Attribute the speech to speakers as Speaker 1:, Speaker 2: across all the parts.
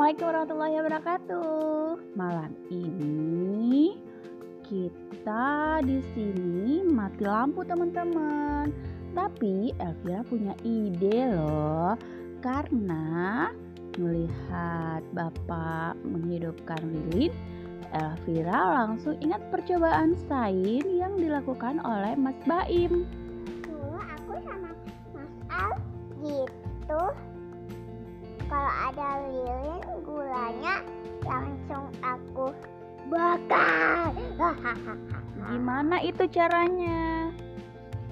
Speaker 1: Assalamualaikum warahmatullahi wabarakatuh. Malam ini kita di sini mati lampu teman-teman. Tapi Elvira punya ide loh. Karena melihat Bapak menghidupkan lilin, Elvira langsung ingat percobaan sains yang dilakukan oleh Mas Baim.
Speaker 2: Dulu aku sama Mas Al gitu. Kalau ada lilin gulanya langsung aku bakar.
Speaker 1: Gimana itu caranya?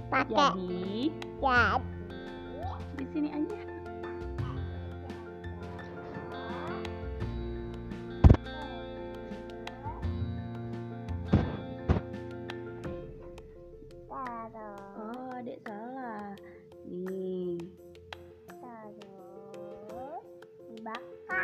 Speaker 2: Pakai
Speaker 1: Jadi
Speaker 2: cat.
Speaker 1: di sini aja. Oh, salah. Nih.
Speaker 2: terus dibakar.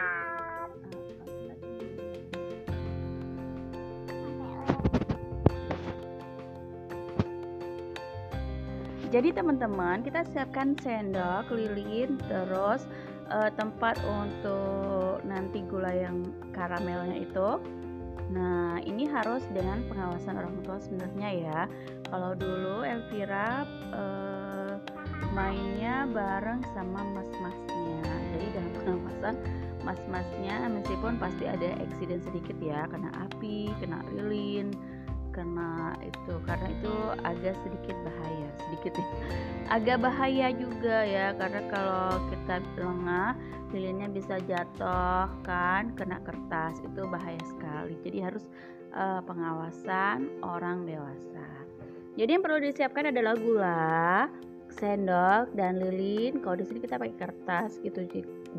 Speaker 1: Jadi teman-teman kita siapkan sendok, lilin, terus eh, tempat untuk nanti gula yang karamelnya itu. Nah ini harus dengan pengawasan orang tua sebenarnya ya. Kalau dulu Elvira eh, mainnya bareng sama mas-masnya. Jadi dalam pengawasan mas-masnya meskipun pasti ada eksiden sedikit ya, kena api, kena kena itu karena itu agak sedikit bahaya sedikit ya. agak bahaya juga ya karena kalau kita lengah lilinnya bisa jatuh kan kena kertas itu bahaya sekali. Jadi harus eh, pengawasan orang dewasa. Jadi yang perlu disiapkan adalah gula sendok dan lilin. Kalau di sini kita pakai kertas gitu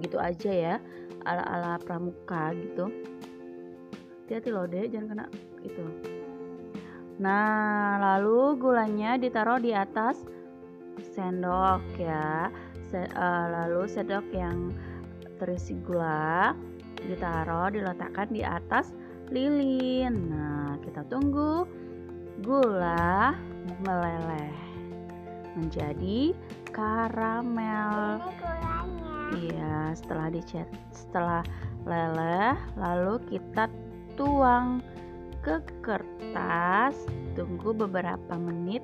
Speaker 1: gitu aja ya ala ala pramuka gitu. Hati-hati loh deh jangan kena itu Nah, lalu gulanya ditaruh di atas sendok ya. Se- eh, lalu sendok yang terisi gula ditaruh diletakkan di atas lilin. Nah, kita tunggu gula meleleh menjadi karamel. Iya, setelah dicet, setelah leleh, lalu kita tuang ke kertas, tunggu beberapa menit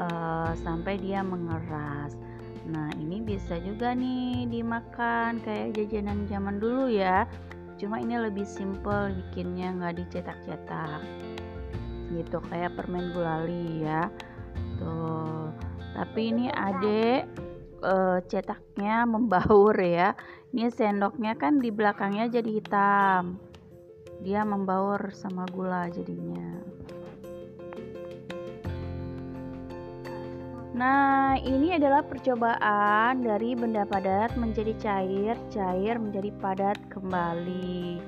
Speaker 1: eh, sampai dia mengeras. Nah, ini bisa juga nih dimakan kayak jajanan zaman dulu ya. Cuma ini lebih simple bikinnya nggak dicetak-cetak. Gitu kayak permen gulali ya. Tuh. Tapi ini adek eh, cetaknya membaur ya. Ini sendoknya kan di belakangnya jadi hitam. Dia membaur sama gula jadinya. Nah, ini adalah percobaan dari benda padat menjadi cair, cair menjadi padat kembali.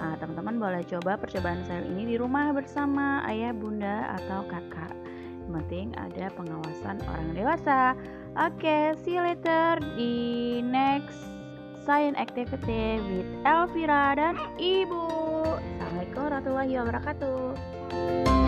Speaker 1: Nah, teman-teman boleh coba percobaan saya ini di rumah bersama ayah, bunda, atau kakak. Yang penting ada pengawasan orang dewasa. Oke, see you later di next science activity with Elvira dan Ibu. Warahmatullahi wabarakatuh.